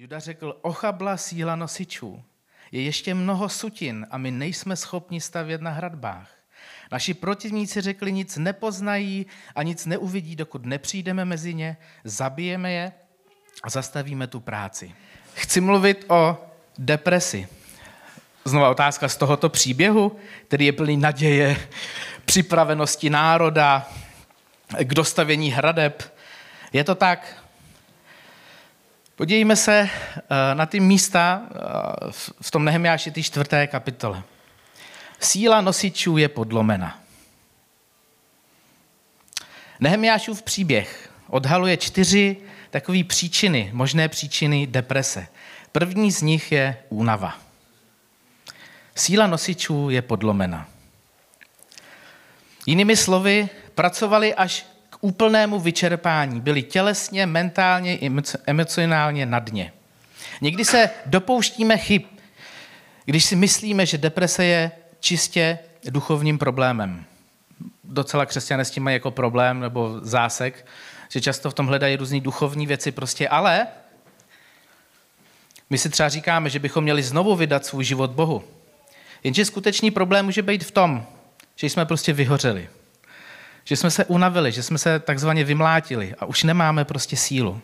Juda řekl, ochabla síla nosičů. Je ještě mnoho sutin a my nejsme schopni stavět na hradbách. Naši protivníci řekli, nic nepoznají a nic neuvidí, dokud nepřijdeme mezi ně, zabijeme je a zastavíme tu práci. Chci mluvit o depresi. Znova otázka z tohoto příběhu, který je plný naděje, připravenosti národa k dostavění hradeb. Je to tak? Podívejme se eh, na ty místa eh, v tom Nehemiáši, ty čtvrté kapitole. Síla nosičů je podlomena. Nehemiášův příběh odhaluje čtyři takové příčiny, možné příčiny deprese. První z nich je únava. Síla nosičů je podlomena. Jinými slovy, pracovali až úplnému vyčerpání. Byli tělesně, mentálně, emocionálně na dně. Někdy se dopouštíme chyb, když si myslíme, že deprese je čistě duchovním problémem. Docela křesťané s tím mají jako problém nebo zásek, že často v tom hledají různé duchovní věci prostě, ale my si třeba říkáme, že bychom měli znovu vydat svůj život Bohu. Jenže skutečný problém může být v tom, že jsme prostě vyhořeli. Že jsme se unavili, že jsme se takzvaně vymlátili a už nemáme prostě sílu.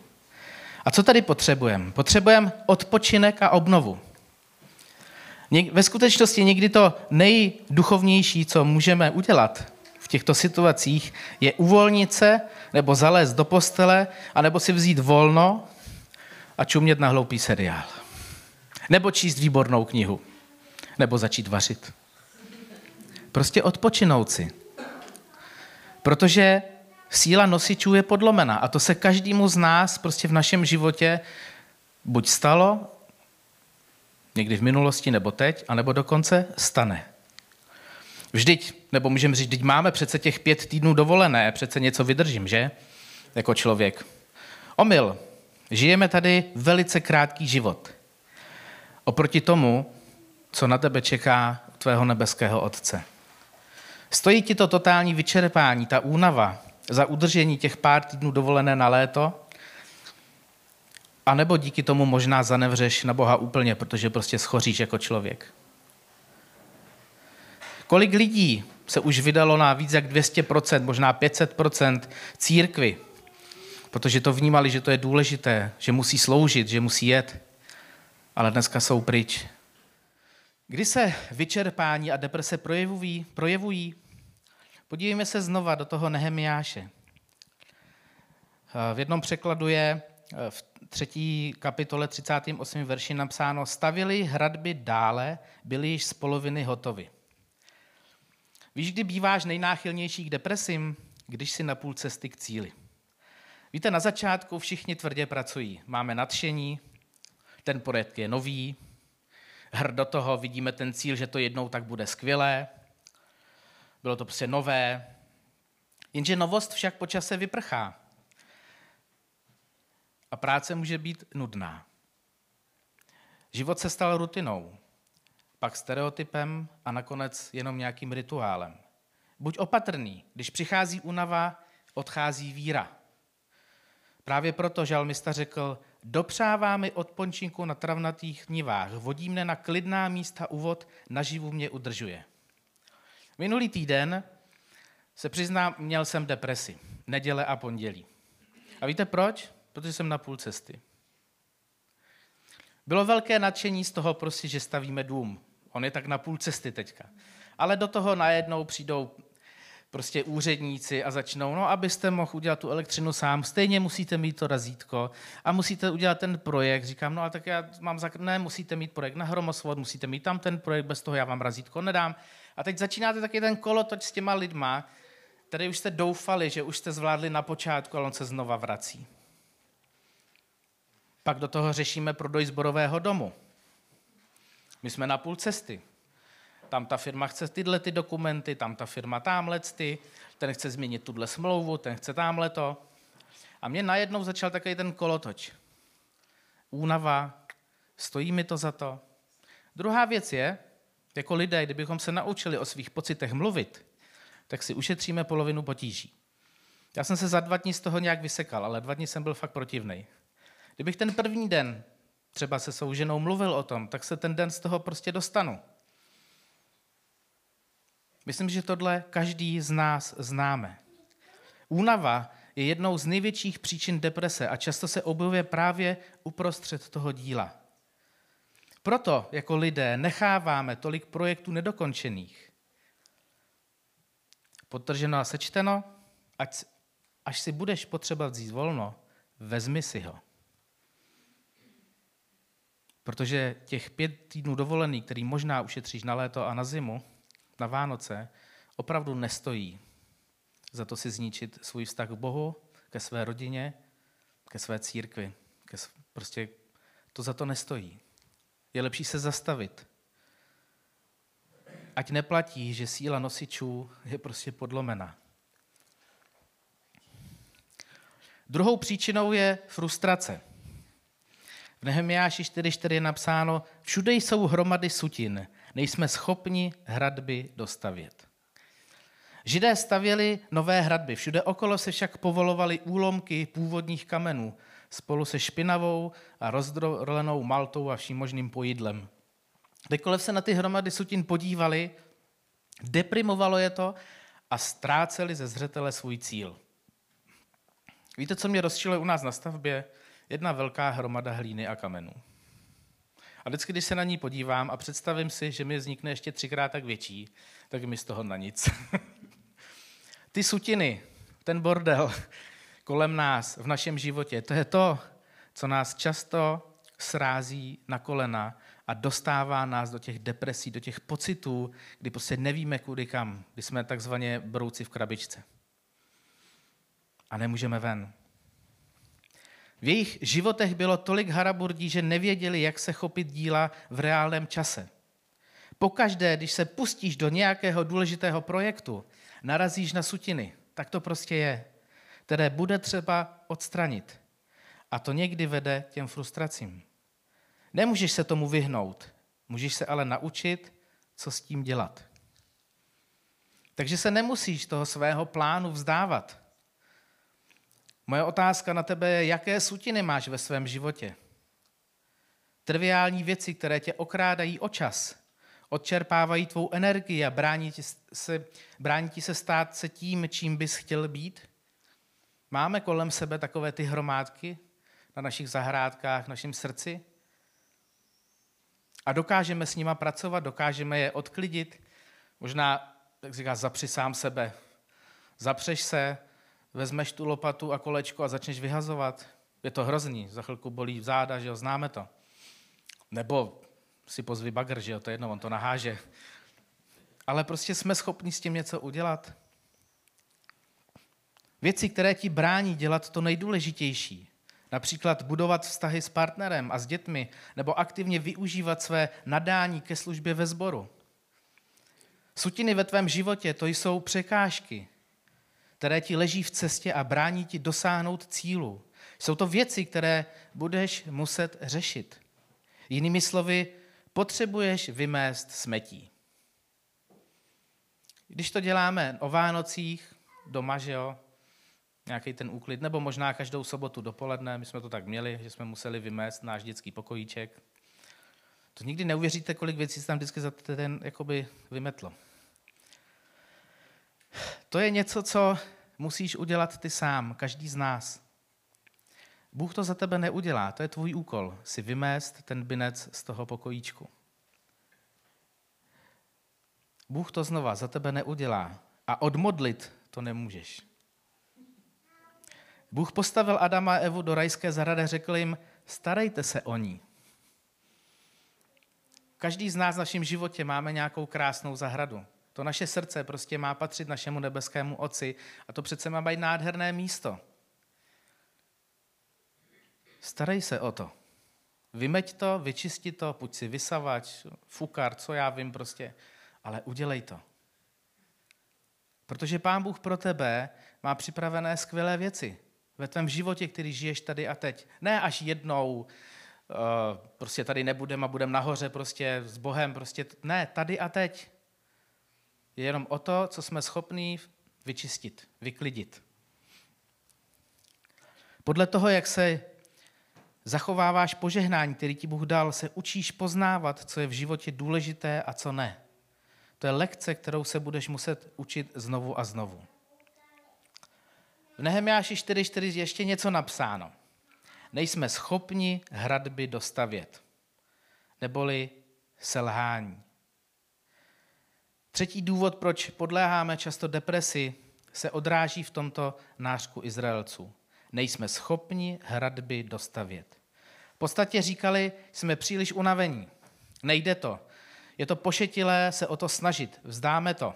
A co tady potřebujeme? Potřebujeme odpočinek a obnovu. Ve skutečnosti někdy to nejduchovnější, co můžeme udělat v těchto situacích, je uvolnit se, nebo zalézt do postele, anebo si vzít volno a čumět na hloupý seriál. Nebo číst výbornou knihu. Nebo začít vařit. Prostě odpočinout si. Protože síla nosičů je podlomena a to se každému z nás prostě v našem životě buď stalo, někdy v minulosti nebo teď, anebo dokonce stane. Vždyť, nebo můžeme říct, teď máme přece těch pět týdnů dovolené, přece něco vydržím, že? Jako člověk. Omyl. Žijeme tady velice krátký život. Oproti tomu, co na tebe čeká tvého nebeského Otce. Stojí ti to totální vyčerpání, ta únava za udržení těch pár týdnů dovolené na léto, a nebo díky tomu možná zanevřeš na Boha úplně, protože prostě schoříš jako člověk. Kolik lidí se už vydalo na víc jak 200%, možná 500% církvy, protože to vnímali, že to je důležité, že musí sloužit, že musí jet, ale dneska jsou pryč. Kdy se vyčerpání a deprese projevují, projevují podívejme se znova do toho Nehemiáše. V jednom překladu je v třetí kapitole 38. verši napsáno, stavili hradby dále, byly již z poloviny hotovy. Víš, kdy býváš nejnáchylnější k depresím? Když si na půl cesty k cíli. Víte, na začátku všichni tvrdě pracují. Máme nadšení, ten projekt je nový, hr do toho, vidíme ten cíl, že to jednou tak bude skvělé. Bylo to prostě nové. Jenže novost však po čase vyprchá. A práce může být nudná. Život se stal rutinou, pak stereotypem a nakonec jenom nějakým rituálem. Buď opatrný, když přichází únava, odchází víra. Právě proto žalmista řekl, dopřává mi od pončinku na travnatých nivách, vodí mne na klidná místa uvod, naživu mě udržuje. Minulý týden se přiznám, měl jsem depresi. Neděle a pondělí. A víte proč? Protože jsem na půl cesty. Bylo velké nadšení z toho prostě, že stavíme dům. On je tak na půl cesty teďka. Ale do toho najednou přijdou prostě úředníci a začnou, no abyste mohl udělat tu elektřinu sám, stejně musíte mít to razítko a musíte udělat ten projekt. Říkám, no a tak já mám za... Ne, musíte mít projekt na hromosvod, musíte mít tam ten projekt, bez toho já vám razítko nedám. A teď začínáte taky ten kolotoč s těma lidma, které už jste doufali, že už jste zvládli na počátku, ale on se znova vrací. Pak do toho řešíme prodoj zborového domu. My jsme na půl cesty. Tam ta firma chce tyhle ty dokumenty, tam ta firma tamhle ty, ten chce změnit tuhle smlouvu, ten chce tamhle to. A mě najednou začal takový ten kolotoč. Únava, stojí mi to za to. Druhá věc je, jako lidé, kdybychom se naučili o svých pocitech mluvit, tak si ušetříme polovinu potíží. Já jsem se za dva dní z toho nějak vysekal, ale dva dny jsem byl fakt protivný. Kdybych ten první den třeba se svou ženou mluvil o tom, tak se ten den z toho prostě dostanu. Myslím, že tohle každý z nás známe. Únava je jednou z největších příčin deprese a často se objevuje právě uprostřed toho díla. Proto jako lidé necháváme tolik projektů nedokončených. Potrženo a sečteno, ať, až si budeš potřeba vzít volno, vezmi si ho. Protože těch pět týdnů dovolený, který možná ušetříš na léto a na zimu, na Vánoce, opravdu nestojí za to si zničit svůj vztah k Bohu, ke své rodině, ke své církvi. Ke, prostě to za to nestojí. Je lepší se zastavit. Ať neplatí, že síla nosičů je prostě podlomena. Druhou příčinou je frustrace. V Nehemiáši 4.4 je napsáno, všude jsou hromady sutin, nejsme schopni hradby dostavět. Židé stavěli nové hradby, všude okolo se však povolovaly úlomky původních kamenů spolu se špinavou a rozdrolenou maltou a vším možným pojídlem. Kdekoliv se na ty hromady sutin podívali, deprimovalo je to a ztráceli ze zřetele svůj cíl. Víte, co mě rozčiluje u nás na stavbě? Jedna velká hromada hlíny a kamenů. A vždycky, když se na ní podívám a představím si, že mi vznikne ještě třikrát tak větší, tak mi z toho na nic. Ty sutiny, ten bordel kolem nás, v našem životě, to je to, co nás často srází na kolena a dostává nás do těch depresí, do těch pocitů, kdy prostě nevíme kudy kam, kdy jsme takzvaně brouci v krabičce. A nemůžeme ven. V jejich životech bylo tolik haraburdí, že nevěděli, jak se chopit díla v reálném čase. Pokaždé, když se pustíš do nějakého důležitého projektu, narazíš na sutiny. Tak to prostě je, které bude třeba odstranit. A to někdy vede těm frustracím. Nemůžeš se tomu vyhnout, můžeš se ale naučit, co s tím dělat. Takže se nemusíš toho svého plánu vzdávat. Moje otázka na tebe je, jaké sutiny máš ve svém životě. Triviální věci, které tě okrádají o čas, odčerpávají tvou energii a brání ti se, brání ti se stát se tím, čím bys chtěl být? Máme kolem sebe takové ty hromádky na našich zahrádkách, v našem srdci? A dokážeme s nima pracovat, dokážeme je odklidit. Možná, jak říká, zapři sám sebe. Zapřeš se, vezmeš tu lopatu a kolečko a začneš vyhazovat. Je to hrozný, za chvilku bolí v záda, že jo, známe to. Nebo si pozvi bagr, že jo, to je jedno, on to naháže. Ale prostě jsme schopni s tím něco udělat. Věci, které ti brání dělat to nejdůležitější. Například budovat vztahy s partnerem a s dětmi, nebo aktivně využívat své nadání ke službě ve sboru. Sutiny ve tvém životě to jsou překážky, které ti leží v cestě a brání ti dosáhnout cílu. Jsou to věci, které budeš muset řešit. Jinými slovy, potřebuješ vymést smetí. Když to děláme o Vánocích, doma, že jo, nějaký ten úklid, nebo možná každou sobotu dopoledne, my jsme to tak měli, že jsme museli vymést náš dětský pokojíček. To nikdy neuvěříte, kolik věcí se tam vždycky za ten jakoby vymetlo. To je něco, co musíš udělat ty sám, každý z nás. Bůh to za tebe neudělá, to je tvůj úkol, si vymést ten binec z toho pokojíčku. Bůh to znova za tebe neudělá a odmodlit to nemůžeš. Bůh postavil Adama a Evu do rajské zahrady a řekl jim, starejte se o ní. Každý z nás v našem životě máme nějakou krásnou zahradu. To naše srdce prostě má patřit našemu nebeskému Otci a to přece má být nádherné místo. Starej se o to. Vymeď to, vyčisti to, půjď si vysavač, fukar, co já vím prostě, ale udělej to. Protože Pán Bůh pro tebe má připravené skvělé věci ve tvém životě, který žiješ tady a teď. Ne až jednou, eh, prostě tady nebudem a budem nahoře prostě s Bohem, prostě ne, tady a teď. Je jenom o to, co jsme schopní vyčistit, vyklidit. Podle toho, jak se zachováváš požehnání, který ti Bůh dal, se učíš poznávat, co je v životě důležité a co ne. To je lekce, kterou se budeš muset učit znovu a znovu. V Nehemiáši 4.4 je ještě něco napsáno. Nejsme schopni hradby dostavět, neboli selhání. Třetí důvod, proč podléháme často depresi, se odráží v tomto nářku Izraelců. Nejsme schopni hradby dostavět. V podstatě říkali, jsme příliš unavení. Nejde to. Je to pošetilé se o to snažit. Vzdáme to.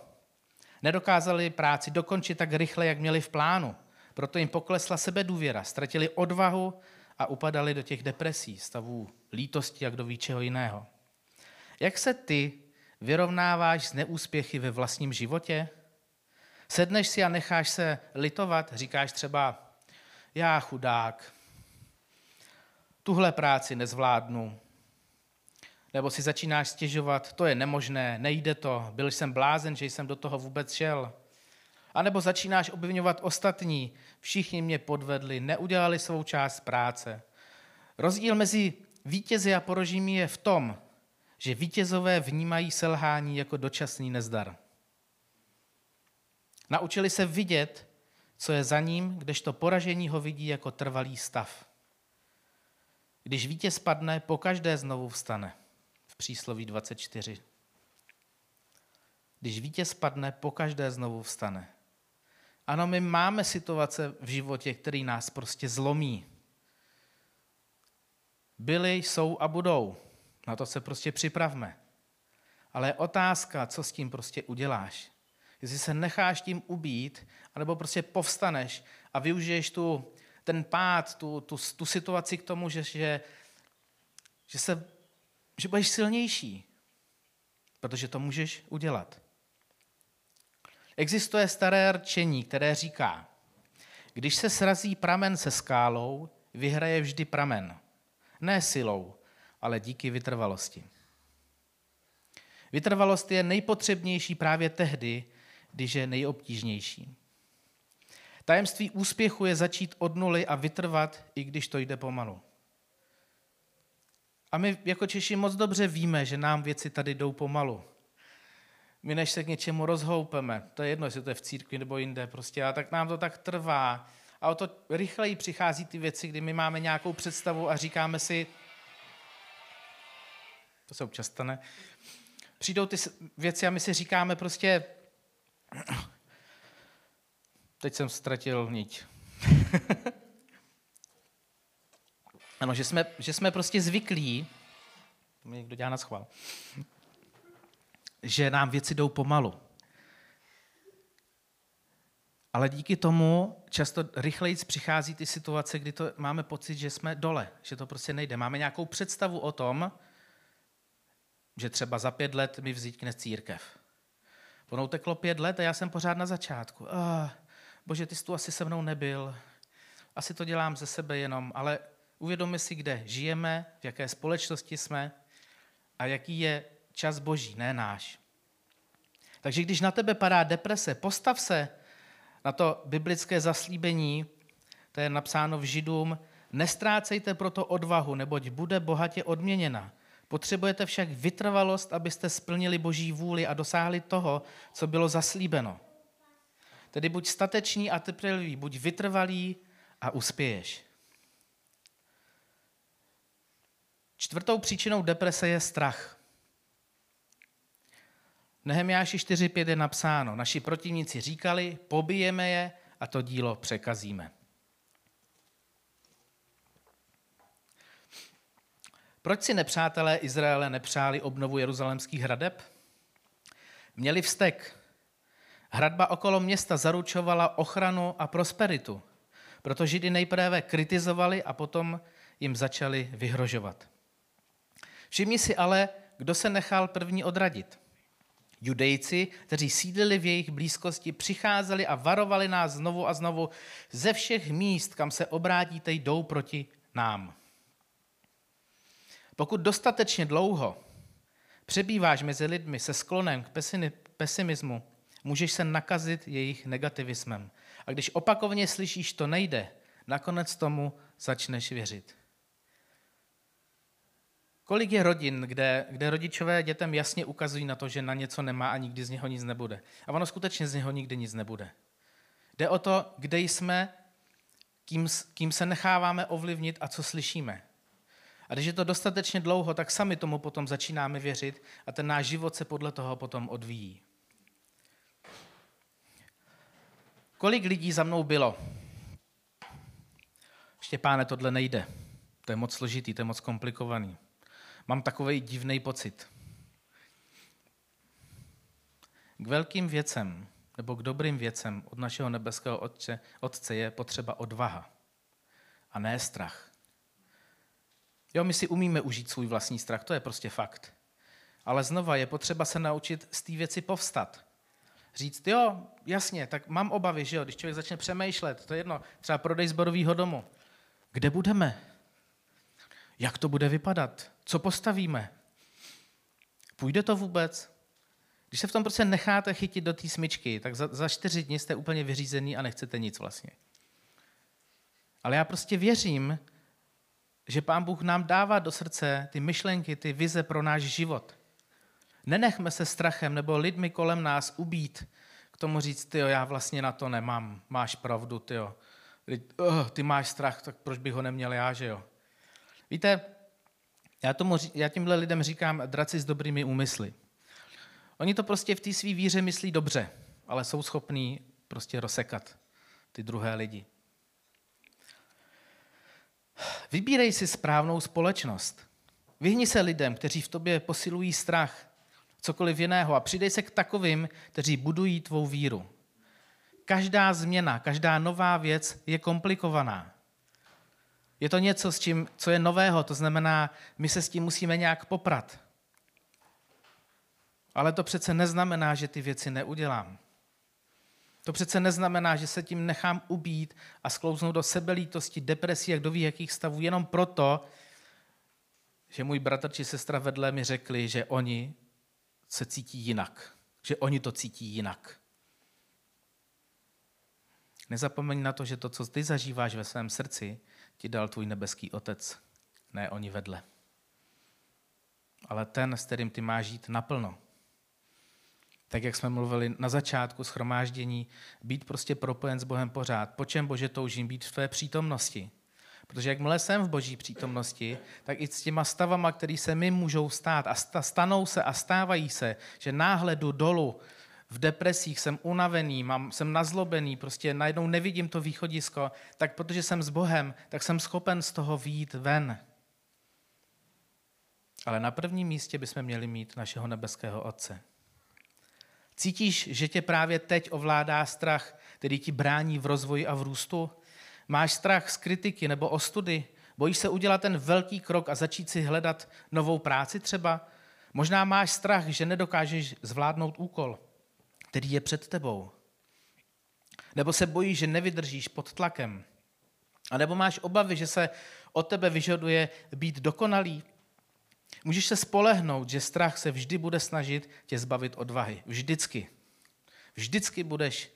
Nedokázali práci dokončit tak rychle, jak měli v plánu. Proto jim poklesla sebedůvěra, ztratili odvahu a upadali do těch depresí, stavů lítosti a kdo ví čeho jiného. Jak se ty vyrovnáváš s neúspěchy ve vlastním životě? Sedneš si a necháš se litovat, říkáš třeba, já chudák, tuhle práci nezvládnu. Nebo si začínáš stěžovat, to je nemožné, nejde to, byl jsem blázen, že jsem do toho vůbec šel. A nebo začínáš obvinovat ostatní, všichni mě podvedli, neudělali svou část práce. Rozdíl mezi vítězi a porožími je v tom, že vítězové vnímají selhání jako dočasný nezdar. Naučili se vidět, co je za ním, kdežto poražení ho vidí jako trvalý stav. Když vítěz padne, po každé znovu vstane. V přísloví 24. Když vítěz padne, po každé znovu vstane. Ano, my máme situace v životě, které nás prostě zlomí. Byly, jsou a budou. Na to se prostě připravme. Ale otázka, co s tím prostě uděláš. Jestli se necháš tím ubít, anebo prostě povstaneš a využiješ tu, ten pád, tu, tu, tu situaci k tomu, že, že, že, se, že budeš silnější. Protože to můžeš udělat. Existuje staré rčení, které říká, když se srazí pramen se skálou, vyhraje vždy pramen. Ne silou, ale díky vytrvalosti. Vytrvalost je nejpotřebnější právě tehdy, když je nejobtížnější. Tajemství úspěchu je začít od nuly a vytrvat, i když to jde pomalu. A my jako Češi moc dobře víme, že nám věci tady jdou pomalu. My než se k něčemu rozhoupeme, to je jedno, jestli to je v církvi nebo jinde, prostě, a tak nám to tak trvá. A o to rychleji přichází ty věci, kdy my máme nějakou představu a říkáme si, to se občas stane, přijdou ty věci a my si říkáme prostě, teď jsem ztratil niť. ano, že jsme, že jsme prostě zvyklí, to mi někdo dělá na schvál, že nám věci jdou pomalu. Ale díky tomu často rychleji přichází ty situace, kdy to máme pocit, že jsme dole, že to prostě nejde. Máme nějakou představu o tom, že třeba za pět let mi vznikne církev. Ono teklo pět let a já jsem pořád na začátku. Oh, bože, ty jsi tu asi se mnou nebyl. Asi to dělám ze sebe jenom, ale uvědomme si, kde žijeme, v jaké společnosti jsme a jaký je čas boží, ne náš. Takže když na tebe padá deprese, postav se na to biblické zaslíbení, to je napsáno v Židům, nestrácejte proto odvahu, neboť bude bohatě odměněna. Potřebujete však vytrvalost, abyste splnili boží vůli a dosáhli toho, co bylo zaslíbeno. Tedy buď statečný a trpělivý, buď vytrvalý a uspěješ. Čtvrtou příčinou deprese je strach. Nehemiáši 4.5 je napsáno, naši protivníci říkali, pobijeme je a to dílo překazíme. Proč si nepřátelé Izraele nepřáli obnovu jeruzalemských hradeb? Měli vztek. Hradba okolo města zaručovala ochranu a prosperitu. Proto Židy nejprve kritizovali a potom jim začali vyhrožovat. Všimni si ale, kdo se nechal první odradit. Judejci, kteří sídlili v jejich blízkosti, přicházeli a varovali nás znovu a znovu ze všech míst, kam se obrátíte, jdou proti nám. Pokud dostatečně dlouho přebýváš mezi lidmi se sklonem k pesimismu, můžeš se nakazit jejich negativismem. A když opakovaně slyšíš, to nejde, nakonec tomu začneš věřit. Kolik je rodin, kde, kde rodičové dětem jasně ukazují na to, že na něco nemá a nikdy z něho nic nebude. A ono skutečně z něho nikdy nic nebude. Jde o to, kde jsme, kým, kým se necháváme ovlivnit a co slyšíme. A když je to dostatečně dlouho, tak sami tomu potom začínáme věřit a ten náš život se podle toho potom odvíjí. Kolik lidí za mnou bylo? Štěpáne, tohle nejde. To je moc složitý, to je moc komplikovaný. Mám takový divný pocit. K velkým věcem nebo k dobrým věcem od našeho nebeského otce, otce je potřeba odvaha a ne strach. Jo, my si umíme užít svůj vlastní strach, to je prostě fakt. Ale znova je potřeba se naučit z té věci povstat. Říct, jo, jasně, tak mám obavy, že jo, když člověk začne přemýšlet, to je jedno, třeba prodej zborového domu. Kde budeme? Jak to bude vypadat? Co postavíme? Půjde to vůbec? Když se v tom prostě necháte chytit do té smyčky, tak za, za čtyři dny jste úplně vyřízený a nechcete nic vlastně. Ale já prostě věřím, že Pán Bůh nám dává do srdce ty myšlenky, ty vize pro náš život. Nenechme se strachem nebo lidmi kolem nás ubít k tomu říct, ty já vlastně na to nemám, máš pravdu, ty uh, ty máš strach, tak proč bych ho neměl já, že jo. Víte, já, tomu, já tímhle lidem říkám draci s dobrými úmysly. Oni to prostě v té své víře myslí dobře, ale jsou schopní prostě rozsekat ty druhé lidi. Vybírej si správnou společnost. Vyhni se lidem, kteří v tobě posilují strach, cokoliv jiného a přidej se k takovým, kteří budují tvou víru. Každá změna, každá nová věc je komplikovaná. Je to něco, s čím, co je nového, to znamená, my se s tím musíme nějak poprat. Ale to přece neznamená, že ty věci neudělám. To přece neznamená, že se tím nechám ubít a sklouznout do sebelítosti, depresí a kdo ví jakých stavů, jenom proto, že můj bratr či sestra vedle mi řekli, že oni se cítí jinak. Že oni to cítí jinak. Nezapomeň na to, že to, co ty zažíváš ve svém srdci, ti dal tvůj nebeský otec, ne oni vedle. Ale ten, s kterým ty máš žít naplno. Tak jak jsme mluvili na začátku schromáždění, být prostě propojen s Bohem pořád. Po čem, Bože, toužím být v tvé přítomnosti? Protože jakmile jsem v boží přítomnosti, tak i s těma stavama, které se mi můžou stát a stanou se a stávají se, že náhle jdu dolů, v depresích, jsem unavený, mám, jsem nazlobený, prostě najednou nevidím to východisko, tak protože jsem s Bohem, tak jsem schopen z toho výjít ven. Ale na prvním místě bychom měli mít našeho nebeského Otce. Cítíš, že tě právě teď ovládá strach, který ti brání v rozvoji a v růstu? Máš strach z kritiky nebo ostudy? Bojíš se udělat ten velký krok a začít si hledat novou práci třeba? Možná máš strach, že nedokážeš zvládnout úkol, který je před tebou. Nebo se bojíš, že nevydržíš pod tlakem. A nebo máš obavy, že se od tebe vyžaduje být dokonalý, Můžeš se spolehnout, že strach se vždy bude snažit tě zbavit odvahy. Vždycky. Vždycky budeš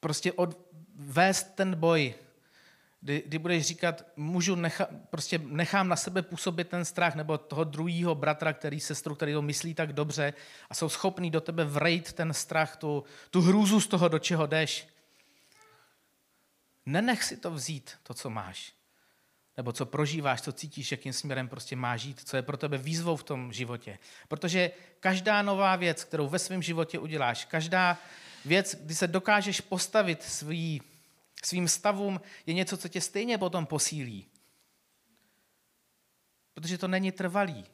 prostě od, vést ten boj, kdy, kdy budeš říkat, můžu necha, prostě nechám na sebe působit ten strach, nebo toho druhého bratra, který sestru, který to myslí tak dobře a jsou schopní do tebe vrejt ten strach, tu, tu hrůzu z toho, do čeho jdeš. Nenech si to vzít, to, co máš nebo co prožíváš, co cítíš, jakým směrem prostě máš žít, co je pro tebe výzvou v tom životě. Protože každá nová věc, kterou ve svém životě uděláš, každá věc, kdy se dokážeš postavit svý, svým stavům, je něco, co tě stejně potom posílí. Protože to není trvalý.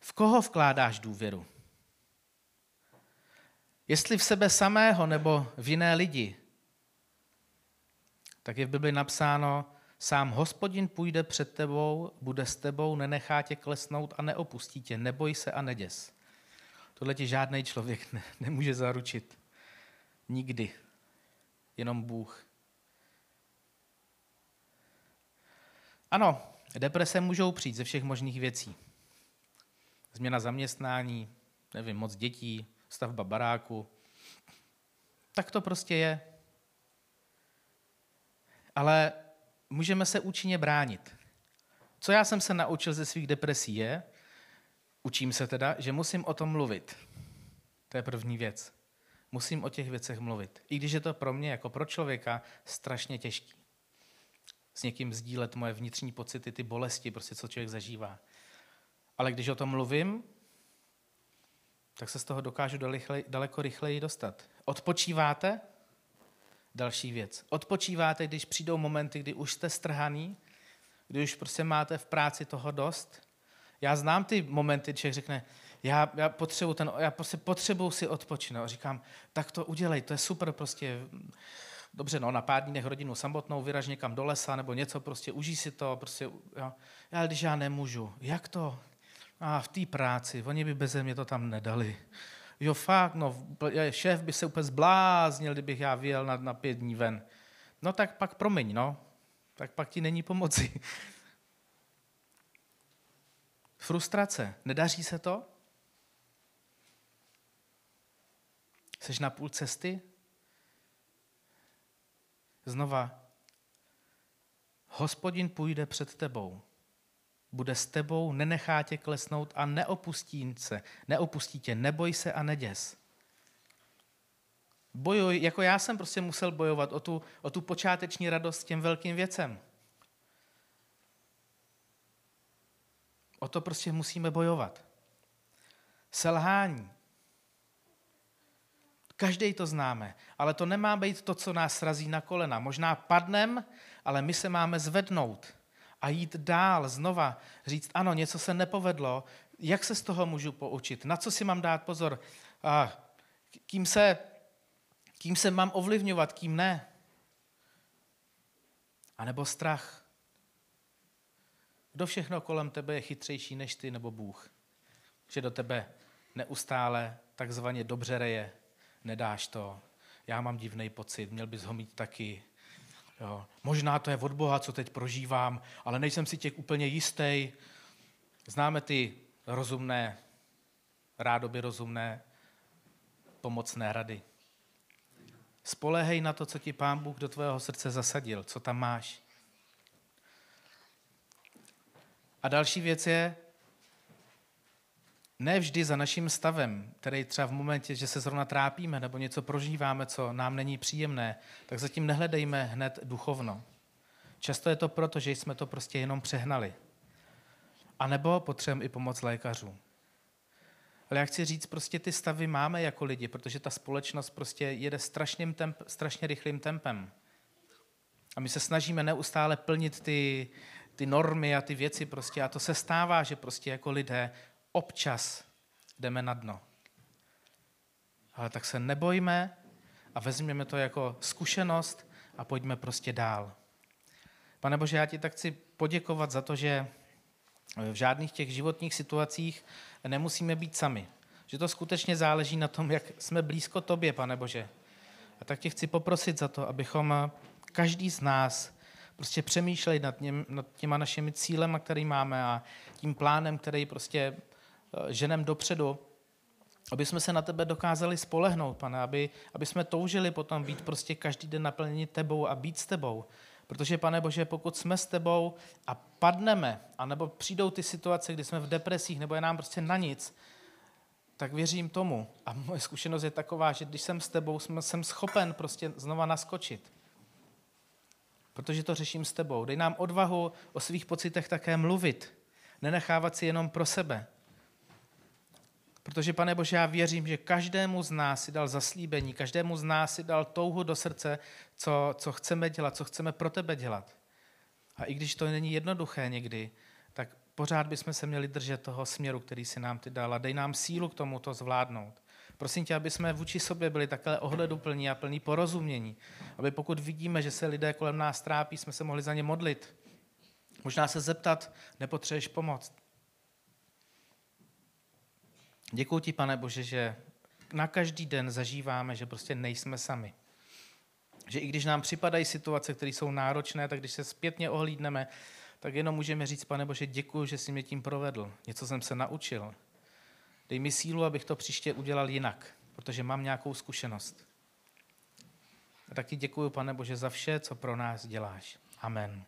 V koho vkládáš důvěru? Jestli v sebe samého nebo v jiné lidi, tak je v Bibli napsáno, sám hospodin půjde před tebou, bude s tebou, nenechá tě klesnout a neopustí tě, neboj se a neděs. Tohle ti žádný člověk ne, nemůže zaručit. Nikdy. Jenom Bůh. Ano, deprese můžou přijít ze všech možných věcí. Změna zaměstnání, nevím, moc dětí, stavba baráku. Tak to prostě je. Ale můžeme se účinně bránit. Co já jsem se naučil ze svých depresí je, učím se teda, že musím o tom mluvit. To je první věc. Musím o těch věcech mluvit. I když je to pro mě, jako pro člověka, strašně těžký. S někým sdílet moje vnitřní pocity, ty bolesti, prostě co člověk zažívá. Ale když o tom mluvím, tak se z toho dokážu daleko rychleji dostat. Odpočíváte? Další věc. Odpočíváte, když přijdou momenty, kdy už jste strhaný, kdy už prostě máte v práci toho dost. Já znám ty momenty, člověk řekne, já, já potřebuji ten, já prostě potřebuji si odpočinout. Říkám, tak to udělej, to je super prostě. Dobře, no, na pár dnech rodinu samotnou, vyraž někam do lesa nebo něco, prostě užij si to, prostě, jo. Ale když já nemůžu, jak to? A v té práci, oni by bez mě to tam nedali. Jo, fakt, no, šéf by se úplně zbláznil, kdybych já vyjel na, na pět dní ven. No tak pak promiň, no. Tak pak ti není pomoci. Frustrace. Nedaří se to? Jsi na půl cesty? Znova. Hospodin půjde před tebou. Bude s tebou, nenechá tě klesnout a neopustí se. Neopustí tě, neboj se a neděs. Bojuj, jako já jsem prostě musel bojovat o tu, o tu počáteční radost těm velkým věcem. O to prostě musíme bojovat. Selhání. Každý to známe, ale to nemá být to, co nás srazí na kolena. Možná padnem, ale my se máme zvednout a jít dál, znova říct, ano, něco se nepovedlo, jak se z toho můžu poučit, na co si mám dát pozor, a kým, se, kým se mám ovlivňovat, kým ne. A nebo strach. Kdo všechno kolem tebe je chytřejší než ty nebo Bůh? Že do tebe neustále takzvaně dobře reje, nedáš to, já mám divný pocit, měl bys ho mít taky. Jo. Možná to je od Boha, co teď prožívám, ale nejsem si těch úplně jistý. Známe ty rozumné, rádoby rozumné, pomocné rady. Spolehej na to, co ti Pán Bůh do tvého srdce zasadil, co tam máš. A další věc je, ne vždy za naším stavem, který třeba v momentě, že se zrovna trápíme nebo něco prožíváme, co nám není příjemné, tak zatím nehledejme hned duchovno. Často je to proto, že jsme to prostě jenom přehnali. A nebo potřebujeme i pomoc lékařů. Ale já chci říct, prostě ty stavy máme jako lidi, protože ta společnost prostě jede strašným temp, strašně rychlým tempem. A my se snažíme neustále plnit ty, ty normy a ty věci prostě a to se stává, že prostě jako lidé občas jdeme na dno. Ale tak se nebojme a vezměme to jako zkušenost a pojďme prostě dál. Pane Bože, já ti tak chci poděkovat za to, že v žádných těch životních situacích nemusíme být sami. Že to skutečně záleží na tom, jak jsme blízko tobě, pane Bože. A tak tě chci poprosit za to, abychom každý z nás prostě přemýšleli nad, něm, nad těma našimi cílema, který máme a tím plánem, který prostě ženem dopředu, aby jsme se na tebe dokázali spolehnout, pane, aby, aby jsme toužili potom být prostě každý den naplněni tebou a být s tebou. Protože, pane Bože, pokud jsme s tebou a padneme, anebo přijdou ty situace, kdy jsme v depresích, nebo je nám prostě na nic, tak věřím tomu. A moje zkušenost je taková, že když jsem s tebou, jsem schopen prostě znova naskočit. Protože to řeším s tebou. Dej nám odvahu o svých pocitech také mluvit. Nenechávat si jenom pro sebe. Protože, pane Bože, já věřím, že každému z nás si dal zaslíbení, každému z nás si dal touhu do srdce, co, co chceme dělat, co chceme pro tebe dělat. A i když to není jednoduché někdy, tak pořád bychom se měli držet toho směru, který si nám ty dal a dej nám sílu k tomu to zvládnout. Prosím tě, aby jsme vůči sobě byli takhle ohleduplní a plní porozumění. Aby pokud vidíme, že se lidé kolem nás trápí, jsme se mohli za ně modlit. Možná se zeptat, nepotřebuješ pomoc. Děkuji ti, pane Bože, že na každý den zažíváme, že prostě nejsme sami. Že i když nám připadají situace, které jsou náročné, tak když se zpětně ohlídneme, tak jenom můžeme říct, pane Bože, děkuji, že jsi mě tím provedl. Něco jsem se naučil. Dej mi sílu, abych to příště udělal jinak, protože mám nějakou zkušenost. A taky děkuji, pane Bože, za vše, co pro nás děláš. Amen.